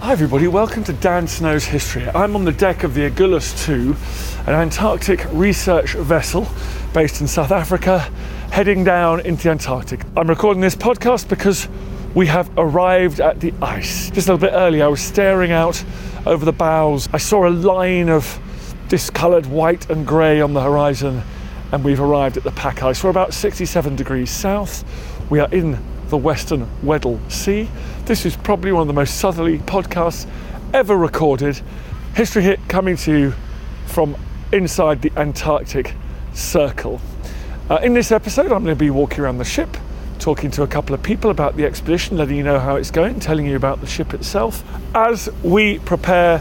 Hi everybody, welcome to Dan Snow's History. I'm on the deck of the Agulhas 2, an Antarctic research vessel based in South Africa, heading down into the Antarctic. I'm recording this podcast because we have arrived at the ice. Just a little bit earlier, I was staring out over the bows. I saw a line of discoloured white and grey on the horizon, and we've arrived at the pack ice. We're about 67 degrees south. We are in the Western Weddell Sea. This is probably one of the most southerly podcasts ever recorded. History Hit coming to you from inside the Antarctic Circle. Uh, in this episode, I'm going to be walking around the ship, talking to a couple of people about the expedition, letting you know how it's going, telling you about the ship itself. As we prepare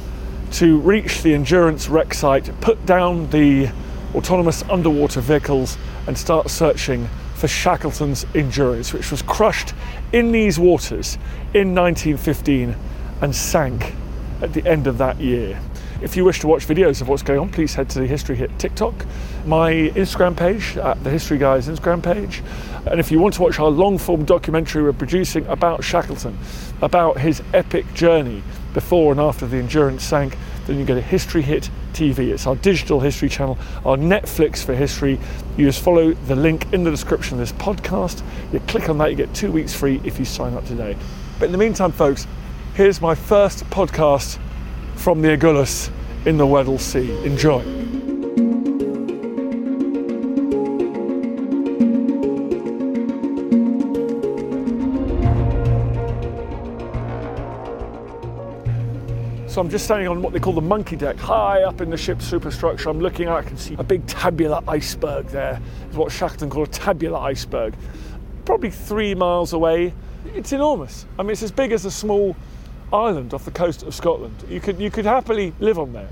to reach the Endurance wreck site, put down the autonomous underwater vehicles, and start searching for Shackleton's Endurance, which was crushed in these waters in 1915 and sank at the end of that year. If you wish to watch videos of what's going on, please head to the History Hit TikTok, my Instagram page, at the History Guys Instagram page. And if you want to watch our long form documentary we're producing about Shackleton, about his epic journey before and after the Endurance sank, then you get a History Hit TV. It's our digital history channel, our Netflix for history. You just follow the link in the description of this podcast. You click on that, you get two weeks free if you sign up today. But in the meantime, folks, here's my first podcast from the Agulhas in the Weddell Sea. Enjoy. So I'm just standing on what they call the monkey deck, high up in the ship's superstructure. I'm looking out, I can see a big tabular iceberg there. It's what Shackleton called a tabular iceberg. Probably three miles away. It's enormous. I mean, it's as big as a small island off the coast of Scotland. You could, you could happily live on there.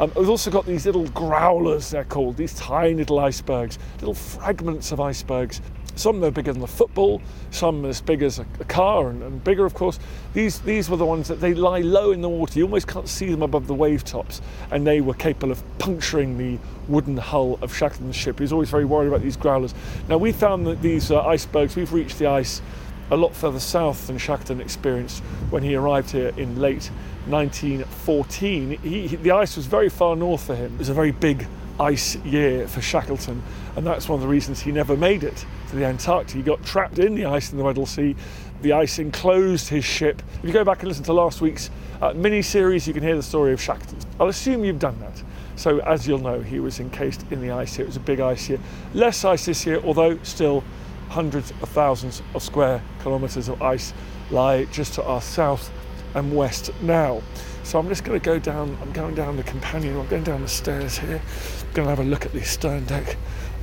Um, we've also got these little growlers, they're called, these tiny little icebergs, little fragments of icebergs. Some are bigger than a football, some as big as a, a car, and, and, bigger, of course. These, these were the ones that they lie low in the water. You almost can't see them above the wave tops, and they were capable of puncturing the wooden hull of Shackleton's ship. He was always very worried about these growlers. Now, we found that these uh, icebergs, we've reached the ice a lot further south than Shackleton experienced when he arrived here in late 1914. He, he, the ice was very far north for him. It was a very big ice year for Shackleton, and that's one of the reasons he never made it to the Antarctic. He got trapped in the ice in the Weddell Sea. The ice enclosed his ship. If you go back and listen to last week's uh, mini series, you can hear the story of Shackleton. I'll assume you've done that. So, as you'll know, he was encased in the ice here. It was a big ice year. Less ice this year, although still hundreds of thousands of square kilometres of ice lie just to our south and west now. So I'm just going to go down, I'm going down the companion, I'm going down the stairs here, I'm going to have a look at the stern deck.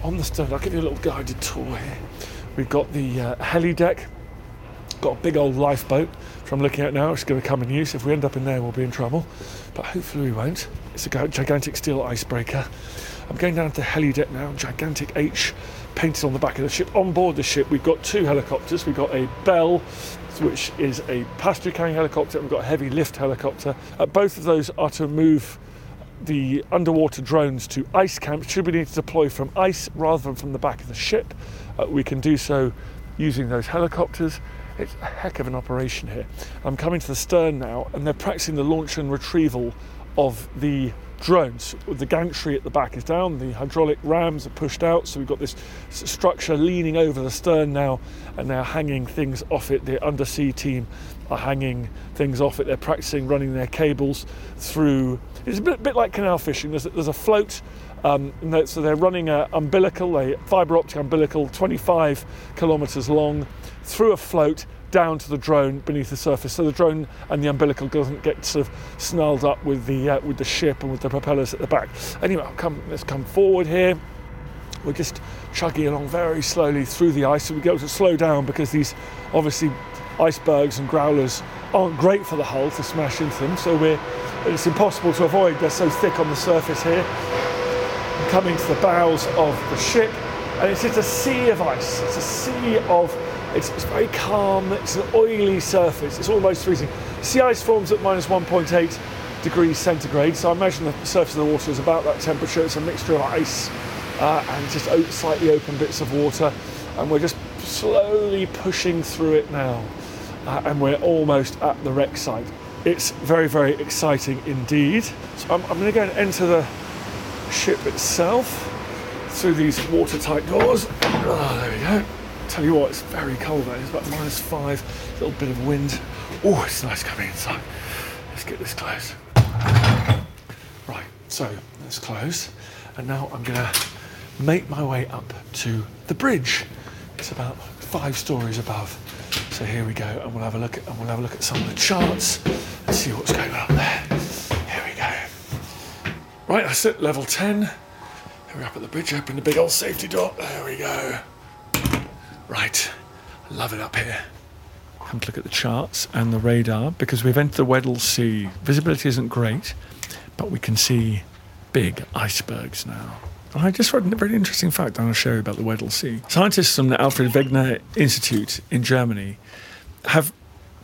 On the stern, I'll give you a little guided tour here. We've got the uh, heli deck, got a big old lifeboat, I'm looking at now, it's going to come in use. If we end up in there, we'll be in trouble, but hopefully we won't. It's a gigantic steel icebreaker. I'm going down to the heli deck now, gigantic H painted on the back of the ship. On board the ship, we've got two helicopters. We've got a Bell, which is a passenger carrying helicopter, we've got a heavy lift helicopter. Uh, both of those are to move the underwater drones to ice camps. Should we need to deploy from ice rather than from the back of the ship, uh, we can do so using those helicopters. It's a heck of an operation here. I'm coming to the stern now, and they're practicing the launch and retrieval of the drones. The gantry at the back is down, the hydraulic rams are pushed out, so we've got this structure leaning over the stern now and they're hanging things off it. The undersea team are hanging things off it. They're practicing running their cables through. It's a bit, bit like canal fishing. There's a, there's a float. Um, so they're running a umbilical, a fibre optic umbilical, 25 kilometres long, through a float down to the drone beneath the surface. So the drone and the umbilical doesn't get sort of snarled up with the uh, with the ship and with the propellers at the back. Anyway, I'll come, let's come forward here. We're just chugging along very slowly through the ice, so we go to slow down because these obviously icebergs and growlers aren't great for the hull to smash into them. So we're it's impossible to avoid. They're so thick on the surface here. Coming to the bows of the ship, and it's just a sea of ice. It's a sea of. It's, it's very calm. It's an oily surface. It's almost freezing. Sea ice forms at minus 1.8 degrees centigrade. So I imagine the surface of the water is about that temperature. It's a mixture of ice uh, and just slightly open bits of water, and we're just slowly pushing through it now, uh, and we're almost at the wreck site. It's very, very exciting indeed. So I'm, I'm going to go and enter the ship itself through these watertight doors. Oh, there we go. Tell you what, it's very cold there. It's about minus five, a little bit of wind. Oh, it's nice coming inside. Let's get this closed. Right, so that's closed. And now I'm to make my way up to the bridge. It's about five stories above. So here we go, and we'll have a look at and we'll have a look at some of the charts and see what's going on up there. Here we go. Right, that's it, level 10. Here We're up at the bridge, open the big old safety door. There we go. Right, love it up here. Come to look at the charts and the radar because we've entered the Weddell Sea. Visibility isn't great, but we can see big icebergs now. I just read a very interesting fact want to share about the Weddell Sea. Scientists from the Alfred Wegener Institute in Germany have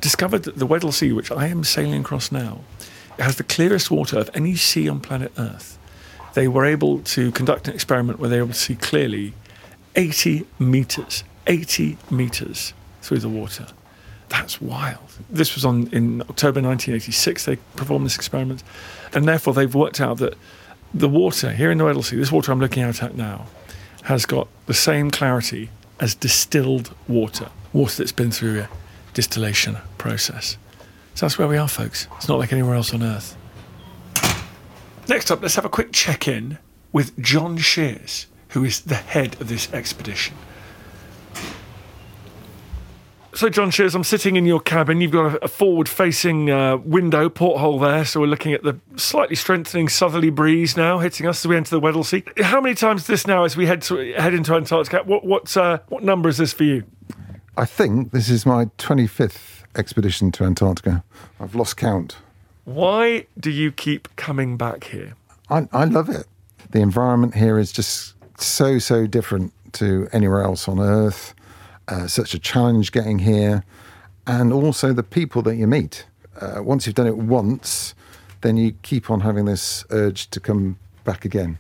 discovered that the Weddell Sea, which I am sailing across now, has the clearest water of any sea on planet Earth. They were able to conduct an experiment where they were able to see clearly 80 meters, 80 meters through the water. That's wild. This was on in October 1986. They performed this experiment, and therefore they've worked out that the water here in the Weddell Sea, this water I'm looking out at now, has got the same clarity as distilled water, water that's been through a distillation process. So that's where we are, folks. It's not like anywhere else on Earth. Next up, let's have a quick check in with John Shears, who is the head of this expedition. So, John Shears, I'm sitting in your cabin. You've got a, a forward facing uh, window, porthole there. So, we're looking at the slightly strengthening southerly breeze now hitting us as we enter the Weddell Sea. How many times this now as we head, to, head into Antarctica? What, what, uh, what number is this for you? I think this is my 25th expedition to Antarctica. I've lost count. Why do you keep coming back here? I, I love it. The environment here is just so, so different to anywhere else on Earth. Uh, such a challenge getting here. And also the people that you meet. Uh, once you've done it once, then you keep on having this urge to come back again.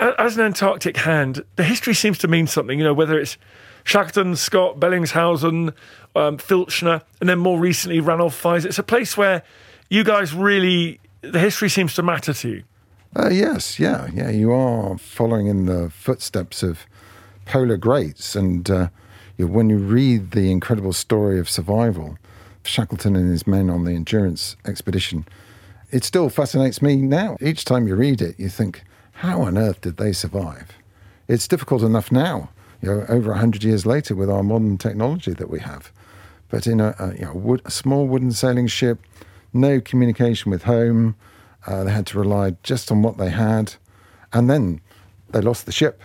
As an Antarctic hand, the history seems to mean something, you know, whether it's Shackleton, Scott, Bellingshausen, um, Filchner, and then more recently Ranulph Fiennes. It's a place where you guys really, the history seems to matter to you. Uh, yes, yeah, yeah. You are following in the footsteps of polar greats, and uh, when you read the incredible story of survival, Shackleton and his men on the Endurance expedition, it still fascinates me now. Each time you read it, you think, how on earth did they survive? It's difficult enough now, you know, over hundred years later, with our modern technology that we have. But in a, a, you know, wood, a small wooden sailing ship, no communication with home. Uh, they had to rely just on what they had, and then they lost the ship.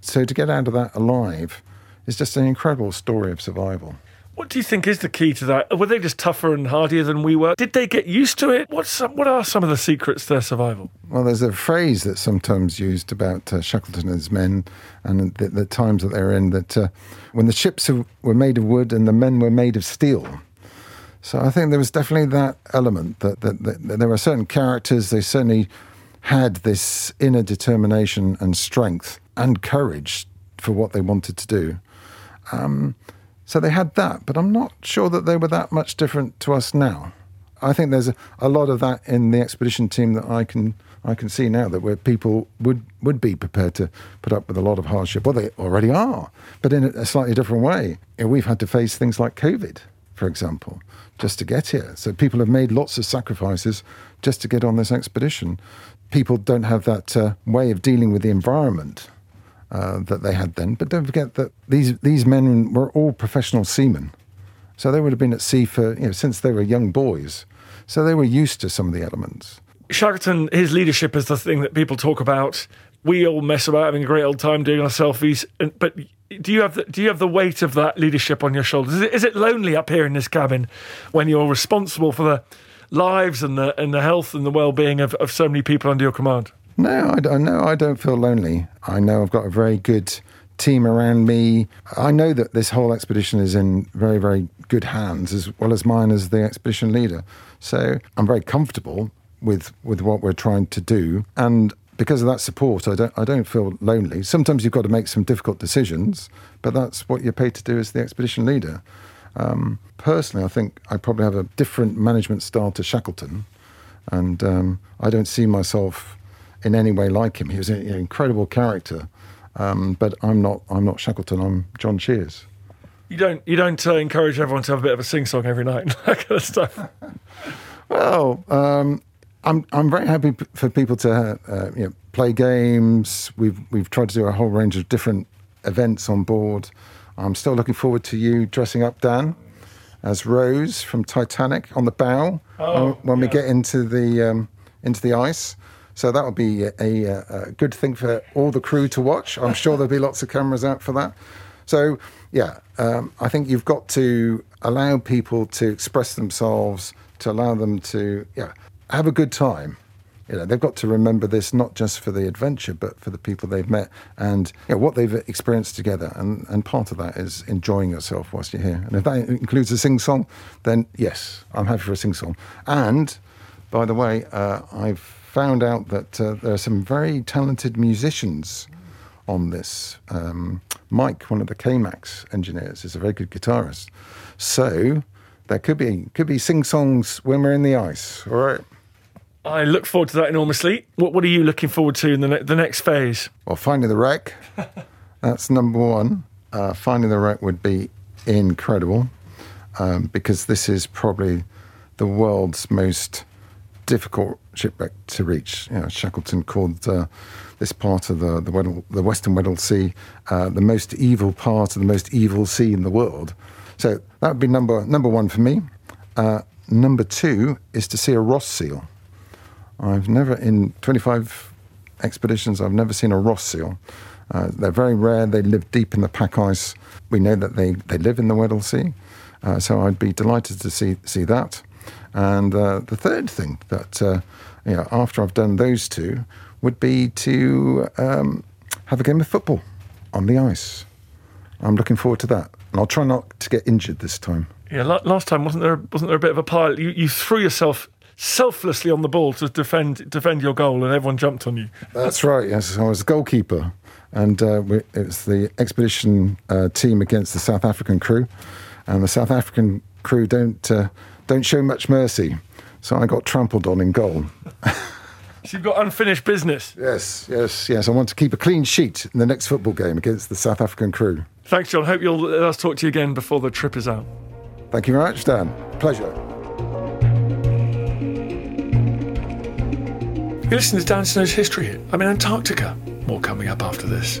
So to get out of that alive is just an incredible story of survival. What do you think is the key to that? Were they just tougher and hardier than we were? Did they get used to it? What's some, what are some of the secrets to their survival? Well, there's a phrase that's sometimes used about uh, Shackleton and his men and the, the times that they're in that uh, when the ships were made of wood and the men were made of steel. So I think there was definitely that element that, that, that, that there were certain characters, they certainly had this inner determination and strength and courage for what they wanted to do. Um, so they had that, but I'm not sure that they were that much different to us now. I think there's a, a lot of that in the expedition team that I can I can see now that where people would would be prepared to put up with a lot of hardship. Well, they already are, but in a slightly different way. We've had to face things like COVID, for example, just to get here. So people have made lots of sacrifices just to get on this expedition. People don't have that uh, way of dealing with the environment uh, that they had then. But don't forget that these these men were all professional seamen, so they would have been at sea for you know since they were young boys. So they were used to some of the elements. Shackleton, his leadership is the thing that people talk about. We all mess about having a great old time doing our selfies, but do you have the, do you have the weight of that leadership on your shoulders? Is it, is it lonely up here in this cabin when you're responsible for the lives and the and the health and the well being of, of so many people under your command? No, I don't. No, I don't feel lonely. I know I've got a very good team around me. I know that this whole expedition is in very, very good hands, as well as mine as the expedition leader. So I'm very comfortable with with what we're trying to do, and because of that support, I don't I don't feel lonely. Sometimes you've got to make some difficult decisions, but that's what you're paid to do as the expedition leader. Um, personally, I think I probably have a different management style to Shackleton, and um, I don't see myself in any way like him. He was an incredible character, um, but I'm not. I'm not Shackleton. I'm John Shears. You don't. You don't uh, encourage everyone to have a bit of a sing song every night, that kind of stuff. well, um, I'm I'm very happy p- for people to uh, you know, play games. We've we've tried to do a whole range of different events on board. I'm still looking forward to you dressing up, Dan, as Rose from Titanic on the bow Oh, when, when we get into the um, into the ice. So that would be a, a, a good thing for all the crew to watch. I'm sure there'll be lots of cameras out for that. So yeah, um, I think you've got to allow people to express themselves, to allow them to yeah have a good time. You know, they've got to remember this not just for the adventure, but for the people they've met and you know, what they've experienced together. And, and part of that is enjoying yourself whilst you're here. And if that includes a sing song, then yes, I'm happy for a sing song. And by the way, uh, I've found out that uh, there are some very talented musicians on this. Um, Mike, one of the KMAX engineers, is a very good guitarist. So there could be could be sing songs when we're in the ice. All right. I look forward to that enormously. What What are you looking forward to in the ne- the next phase? Well, finding the wreck, that's number one. Uh, finding the wreck would be incredible um, because this is probably the world's most difficult shipwreck to reach. You know, Shackleton called uh, this part of the the, Weddell, the Western Weddell Sea uh, the most evil part of the most evil sea in the world. So that would be number number one for me. Uh, number two is to see a Ross seal. I've never, in 25 expeditions, I've never seen a Ross seal. Uh, they're very rare. They live deep in the pack ice. We know that they, they live in the Weddell Sea. Uh, so I'd be delighted to see, see that. And uh, the third thing that, uh, you know, after I've done those two, would be to um, have a game of football on the ice. I'm looking forward to that. And I'll try not to get injured this time. Yeah, last time wasn't there wasn't there a bit of a pile? You, you threw yourself selflessly on the ball to defend defend your goal, and everyone jumped on you. That's right. Yes, I was a goalkeeper, and uh, we, it was the expedition uh, team against the South African crew, and the South African crew don't uh, don't show much mercy. So I got trampled on in goal. So you've got unfinished business. Yes, yes, yes. I want to keep a clean sheet in the next football game against the South African crew. Thanks, John. Hope you'll let us talk to you again before the trip is out. Thank you very much, Dan. Pleasure. You listen to Dan Snow's History I mean, Antarctica. More coming up after this.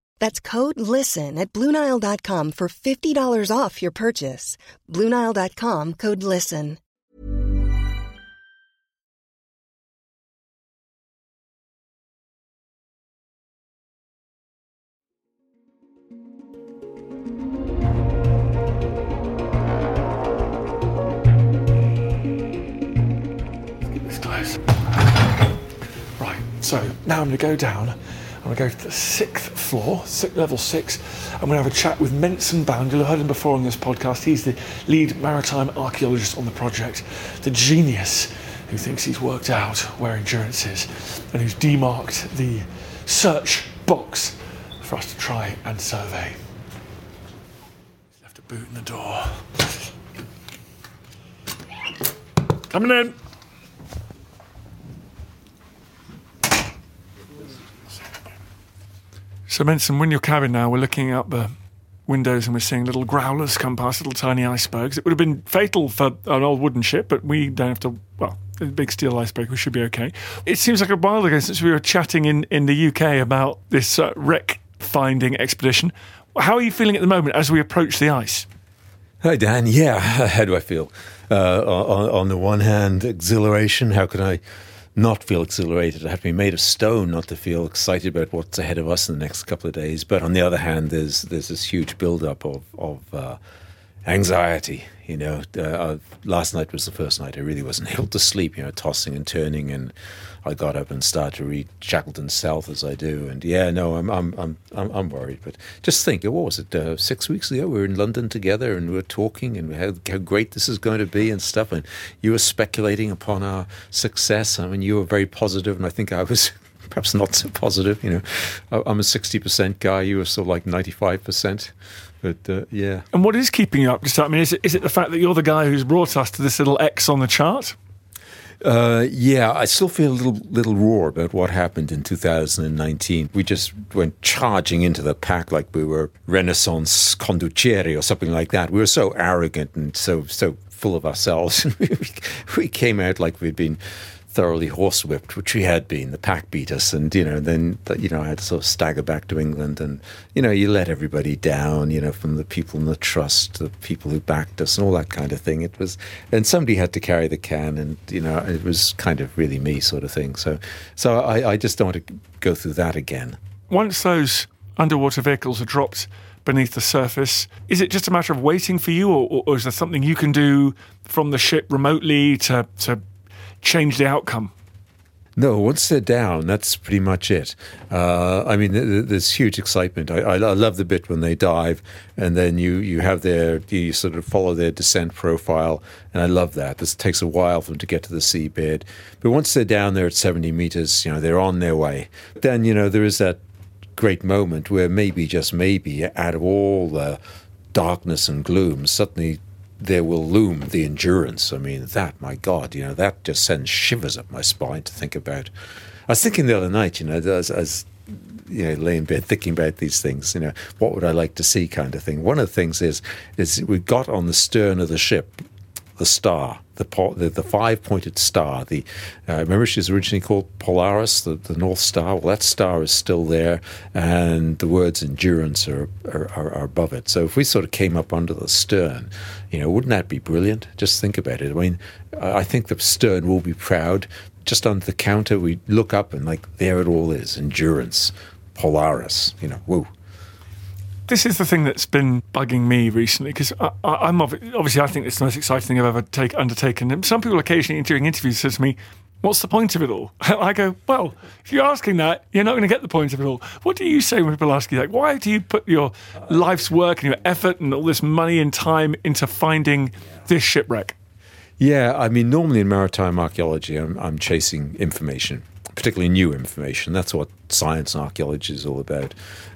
That's code LISTEN at Bluenile.com for $50 off your purchase. Bluenile.com code LISTEN. Keep this close. Right, so now I'm going to go down. I'm going to go to the sixth floor, level six. I'm going to have a chat with Mensun Bound. You'll have heard him before on this podcast. He's the lead maritime archaeologist on the project, the genius who thinks he's worked out where endurance is and who's demarked the search box for us to try and survey. He's left a boot in the door. Coming in. So, Mensun, we're in your cabin now. We're looking out the windows and we're seeing little growlers come past, little tiny icebergs. It would have been fatal for an old wooden ship, but we don't have to. Well, a big steel iceberg, we should be okay. It seems like a while ago since we were chatting in, in the UK about this uh, wreck finding expedition. How are you feeling at the moment as we approach the ice? Hi, Dan. Yeah, how do I feel? Uh, on, on the one hand, exhilaration. How can I not feel exhilarated? I have to be made of stone not to feel excited about what's ahead of us in the next couple of days. But on the other hand, there's there's this huge build-up of of uh, anxiety. You know, uh, uh, last night was the first night I really wasn't able to sleep. You know, tossing and turning, and I got up and started to read Shackleton South as I do. And yeah, no, I'm I'm I'm I'm, worried. But just think, what was it? Uh, six weeks ago, we were in London together, and we were talking, and how how great this is going to be and stuff. And you were speculating upon our success. I mean, you were very positive, and I think I was. Perhaps not so positive, you know. I'm a sixty percent guy. You were sort of like ninety-five percent, but uh, yeah. And what is keeping you up? Just, I mean, is it, is it the fact that you're the guy who's brought us to this little X on the chart? Uh, yeah, I still feel a little little raw about what happened in 2019. We just went charging into the pack like we were Renaissance condottieri or something like that. We were so arrogant and so so full of ourselves. we came out like we'd been thoroughly horsewhipped, which we had been. The pack beat us, and you know, then you know, I had to sort of stagger back to England, and you know, you let everybody down, you know, from the people in the trust, the people who backed us, and all that kind of thing. It was, and somebody had to carry the can, and you know, it was kind of really me, sort of thing. So, so I, I just don't want to go through that again. Once those underwater vehicles are dropped beneath the surface, is it just a matter of waiting for you, or, or is there something you can do from the ship remotely to to change the outcome? No, once they're down, that's pretty much it. Uh, I mean, th- th- there's huge excitement. I, I, I love the bit when they dive, and then you, you have their you sort of follow their descent profile, and I love that. This takes a while for them to get to the seabed, but once they're down there at 70 meters, you know they're on their way. Then you know there is that great moment where maybe just maybe out of all the darkness and gloom, suddenly there will loom the endurance. I mean, that, my God, you know, that just sends shivers up my spine to think about. I was thinking the other night, you know, as, as you know, lay in bed thinking about these things, you know, what would I like to see kind of thing. One of the things is, is we got on the stern of the ship the star, the the, the five pointed star. The uh, remember she was originally called Polaris, the, the North Star. Well, that star is still there, and the words endurance are, are, are, are above it. So if we sort of came up under the stern, you know, wouldn't that be brilliant? Just think about it. I mean, I I think the stern will be proud. Just under the counter, we look up and like there it all is: endurance, Polaris. You know, woo. This is the thing that's been bugging me recently because I'm obvi- obviously I think it's the most exciting thing I've ever take, undertaken. And some people occasionally during interviews say to me, "What's the point of it all?" I go, "Well, if you're asking that, you're not going to get the point of it all." What do you say when people ask you like, "Why do you put your life's work and your effort and all this money and time into finding this shipwreck?" Yeah, I mean, normally in maritime archaeology, I'm, I'm chasing information, particularly new information. That's what science and archaeology is all about.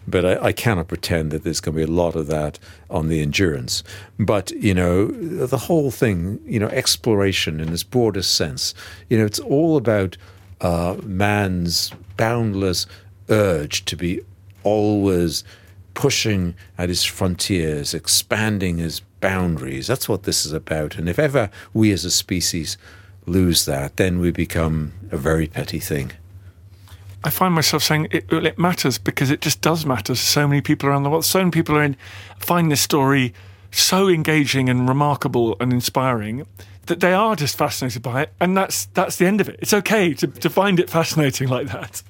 But I, I cannot pretend that there's going to be a lot of that on the endurance. But, you know, the whole thing, you know, exploration in its broadest sense, you know, it's all about uh, man's boundless urge to be always pushing at his frontiers, expanding his boundaries. That's what this is about. And if ever we as a species lose that, then we become a very petty thing. I find myself saying it, it matters because it just does matter so many people around the world. So many people are in, find this story so engaging and remarkable and inspiring that they are just fascinated by it, and that's that's the end of it. It's okay to, to find it fascinating like that.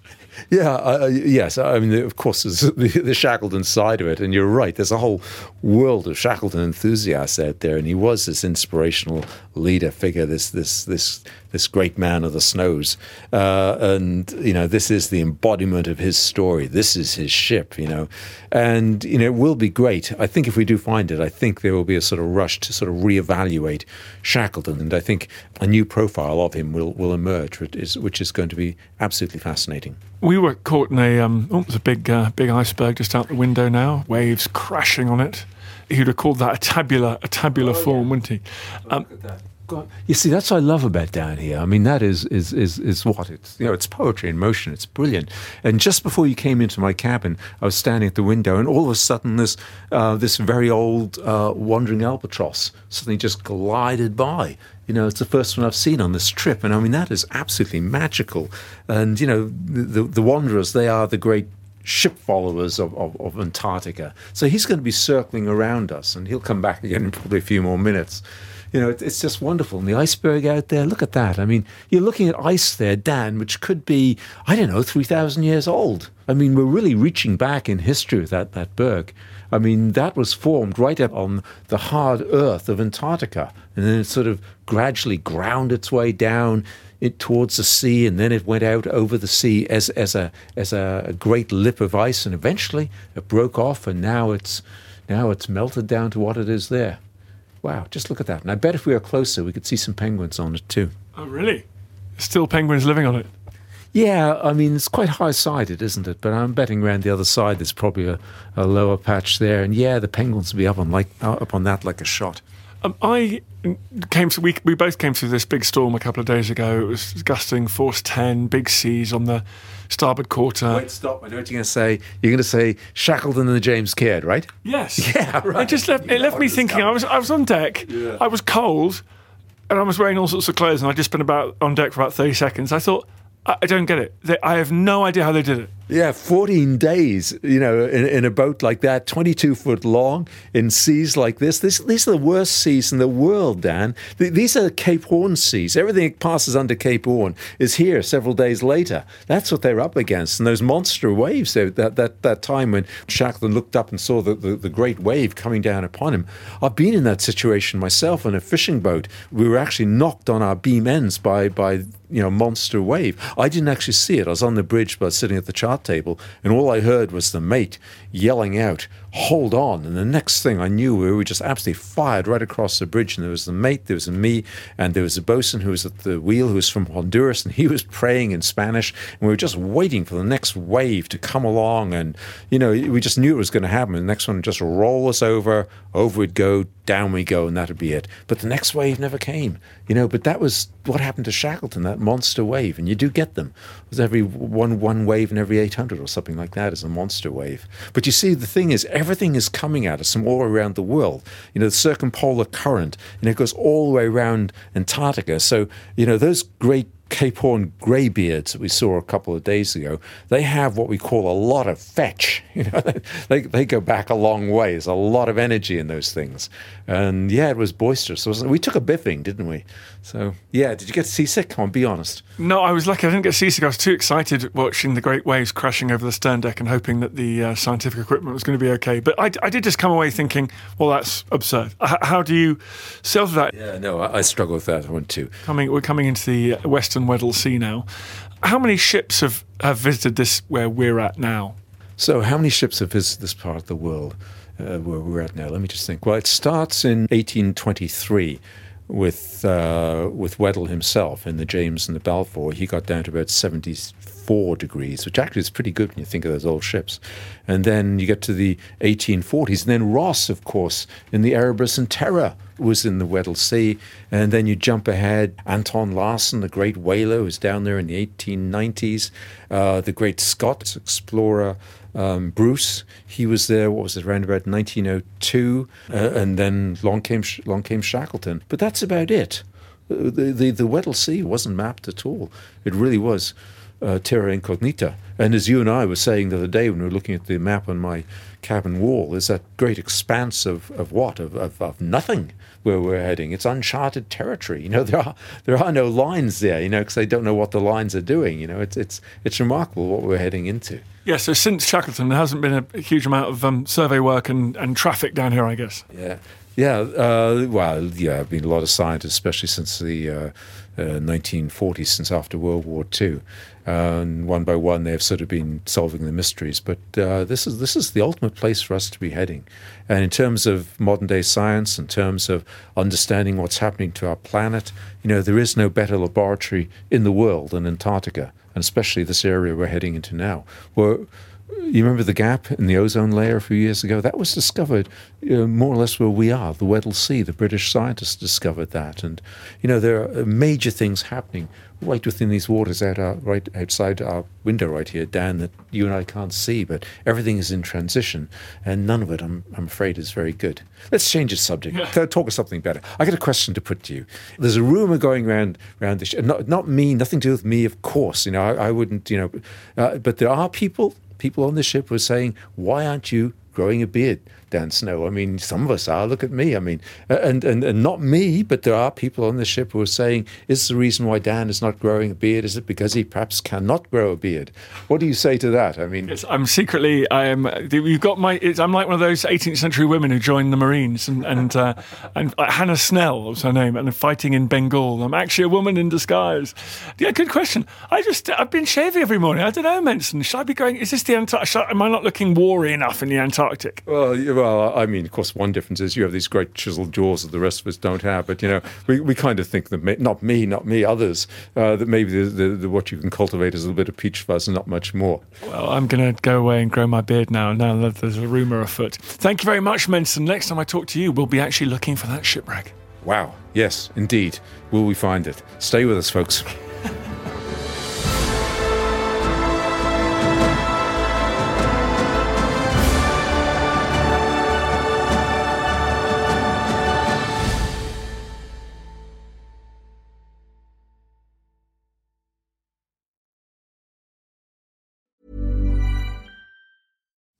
Yeah, uh, yes. I mean, of course, there's the, the, Shackleton side of it, and you're right. There's a whole world of Shackleton enthusiasts out there, and he was this inspirational leader figure, this this this this great man of the snows. Uh, and, you know, this is the embodiment of his story. This is his ship, you know. And, you know, it will be great. I think if we do find it, I think there will be a sort of rush to sort of reevaluate Shackleton. And I think a new profile of him will, will emerge, which is, which is going to be absolutely fascinating. We were caught in a, um, oh, there's a big, uh, big iceberg just out the window now, waves crashing on it. He'd have called that a tabular, a tabular oh, form, yeah. wouldn't he? Um, you see, that's what I love about down here. I mean, that is is is is what it's you know, it's poetry in motion. It's brilliant. And just before you came into my cabin, I was standing at the window, and all of a sudden, this uh, this very old uh, wandering albatross suddenly just glided by. You know, it's the first one I've seen on this trip, and I mean that is absolutely magical. And you know, the the wanderers, they are the great ship followers of, of, of, Antarctica. So he's going to be circling around us, and he'll come back again in probably a few more minutes you know, it's just wonderful. And the iceberg out there, look at that. I mean, you're looking at ice there, Dan, which could be, I don't know, 3,000 years old. I mean, we're really reaching back in history with that, that berg. I mean, that was formed right up on the hard earth of Antarctica. And then it sort of gradually ground its way down it towards the sea, and then it went out over the sea as, as, a, as a great lip of ice. And eventually it broke off, and now it's, now it's melted down to what it is there. Wow, just look at that. And I bet if we were closer, we could see some penguins on it too. Oh, really? Still penguins living on it? Yeah, I mean, it's quite high sided, isn't it? But I'm betting around the other side there's probably a, a lower patch there. And yeah, the penguins will be up on, like, up on that like a shot. Um, I came to, we, we both came through this big storm a couple of days ago. It was gusting force 10, big seas on the starboard quarter. Wait, stop. I know what you're going to say. You're going to say Shackleton and the James Caird, right? Yes. Yeah, right. It just left, it left me thinking. I was, I was on deck. Yeah. I was cold and I was wearing all sorts of clothes and I'd just been about on deck for about 30 seconds. I thought, I, I don't get it. They, I have no idea how they did it. Yeah, 14 days, you know, in, in, a boat like that, 22 foot long, in seas like this. this. These are the worst seas in the world, Dan. These are Cape Horn seas. Everything that passes under Cape Horn is here several days later. That's what they're up against. And those monster waves, that, that, that time when Shackleton looked up and saw the, the, the great wave coming down upon him. I've been in that situation myself on a fishing boat. We were actually knocked on our beam ends by, by you know, monster wave. I didn't actually see it. I was on the bridge, but sitting at the chart table, and all I heard was the mate yelling out, hold on. And the next thing I knew, we were just absolutely fired right across the bridge. And there was the mate, there was me, and there was a bosun who was at the wheel who was from Honduras, and he was praying in Spanish. And we were just waiting for the next wave to come along. And, you know, we just knew it was going to happen. The next one would just roll us over, over we'd go, down we go, and that'd be it. But the next wave never came, you know. But that was what happened to Shackleton, that monster wave. And you do get them. Was every one, one wave in every 800 or something like that is a monster wave. But you see, the thing is, everything is coming at us from all around the world. You know, the circumpolar current, know, it goes all the way around Antarctica. So, you know, those great Cape Horn greybeards that we saw a couple of days ago, they have what we call a lot of fetch. You know, they, they go back a long way. There's a lot of energy in those things. And yeah, it was boisterous. We took a biffing, didn't we? So yeah, did you get seasick? Come on, be honest. No, I was lucky. I didn't get seasick. I was too excited watching the great waves crashing over the stern deck and hoping that the uh, scientific equipment was going to be okay. But I, I, did just come away thinking, well, that's absurd. H- how do you self that? Yeah, no, I, I struggle with that one too. Coming, we're coming into the Western Weddell Sea now. How many ships have, have visited this where we're at now? So, how many ships have visited this part of the world uh, where we're at now? Let me just think. Well, it starts in 1823 with uh, with Weddell himself in the James and the Beaufoy. He got down to about 74 degrees, which actually is pretty good when you think of those old ships. And then you get to the 1840s, and then Ross, of course, in the Erebus and Terror was in the Weddell Sea. And then you jump ahead, Anton Larsen, the great whaler, was down there in the 1890s. Uh, the great Scots explorer um, Bruce, he was there. What was it? Around about 1902, uh, and then long came long came Shackleton. But that's about it. Uh, the the, the Weddell Sea wasn't mapped at all. It really was uh, terra incognita. And as you and I were saying the other day when we were looking at the map on my cabin wall, is that great expanse of, of what? Of, of, of nothing where we're heading. It's uncharted territory. You know, there are there are no lines there. You know, because they don't know what the lines are doing. You know, it's it's it's remarkable what we're heading into. Yeah. So since Shackleton, there hasn't been a huge amount of um, survey work and, and traffic down here, I guess. Yeah. Yeah, uh, well, yeah, I've been a lot of scientists, especially since the uh, uh, 1940s, since after World War II. and one by one, they've sort of been solving the mysteries. But uh, this is this is the ultimate place for us to be heading. And in terms of modern day science, in terms of understanding what's happening to our planet, you know, there is no better laboratory in the world than Antarctica, and especially this area we're heading into now. Where you remember the gap in the ozone layer a few years ago? That was discovered uh, more or less where we are, the Weddell Sea. The British scientists discovered that. And, you know, there are major things happening right within these waters out our, right outside our window right here, Dan, that you and I can't see. But everything is in transition, and none of it, I'm, I'm afraid, is very good. Let's change the subject. Yeah. Talk of something better. I got a question to put to you. There's a rumor going around around this. Not, not me, nothing to do with me, of course. You know, I, I wouldn't. You know, uh, but there are people people on the ship were saying, "Why aren't you growing a beard?" Dan Snow. I mean, some of us are. Look at me. I mean, and, and, and not me, but there are people on the ship who are saying, is the reason why Dan is not growing a beard? Is it because he perhaps cannot grow a beard? What do you say to that? I mean, yes, I'm secretly, I am, you've got my, I'm like one of those 18th century women who joined the Marines and, and, uh, and uh, Hannah Snell was her name, and fighting in Bengal. I'm actually a woman in disguise. Yeah, good question. I just, I've been shaving every morning. I don't know, Mensun. Should I be going, is this the Antarctic? Am I not looking wary enough in the Antarctic? Well, well well, I mean, of course, one difference is you have these great chiseled jaws that the rest of us don't have. But you know, we, we kind of think that may, not me, not me, others, uh, that maybe the, the, the, what you can cultivate is a little bit of peach fuzz and not much more. Well, I'm going to go away and grow my beard now. Now that there's a rumor afoot. Thank you very much, Mensun. Next time I talk to you, we'll be actually looking for that shipwreck. Wow. Yes, indeed. Will we find it? Stay with us, folks.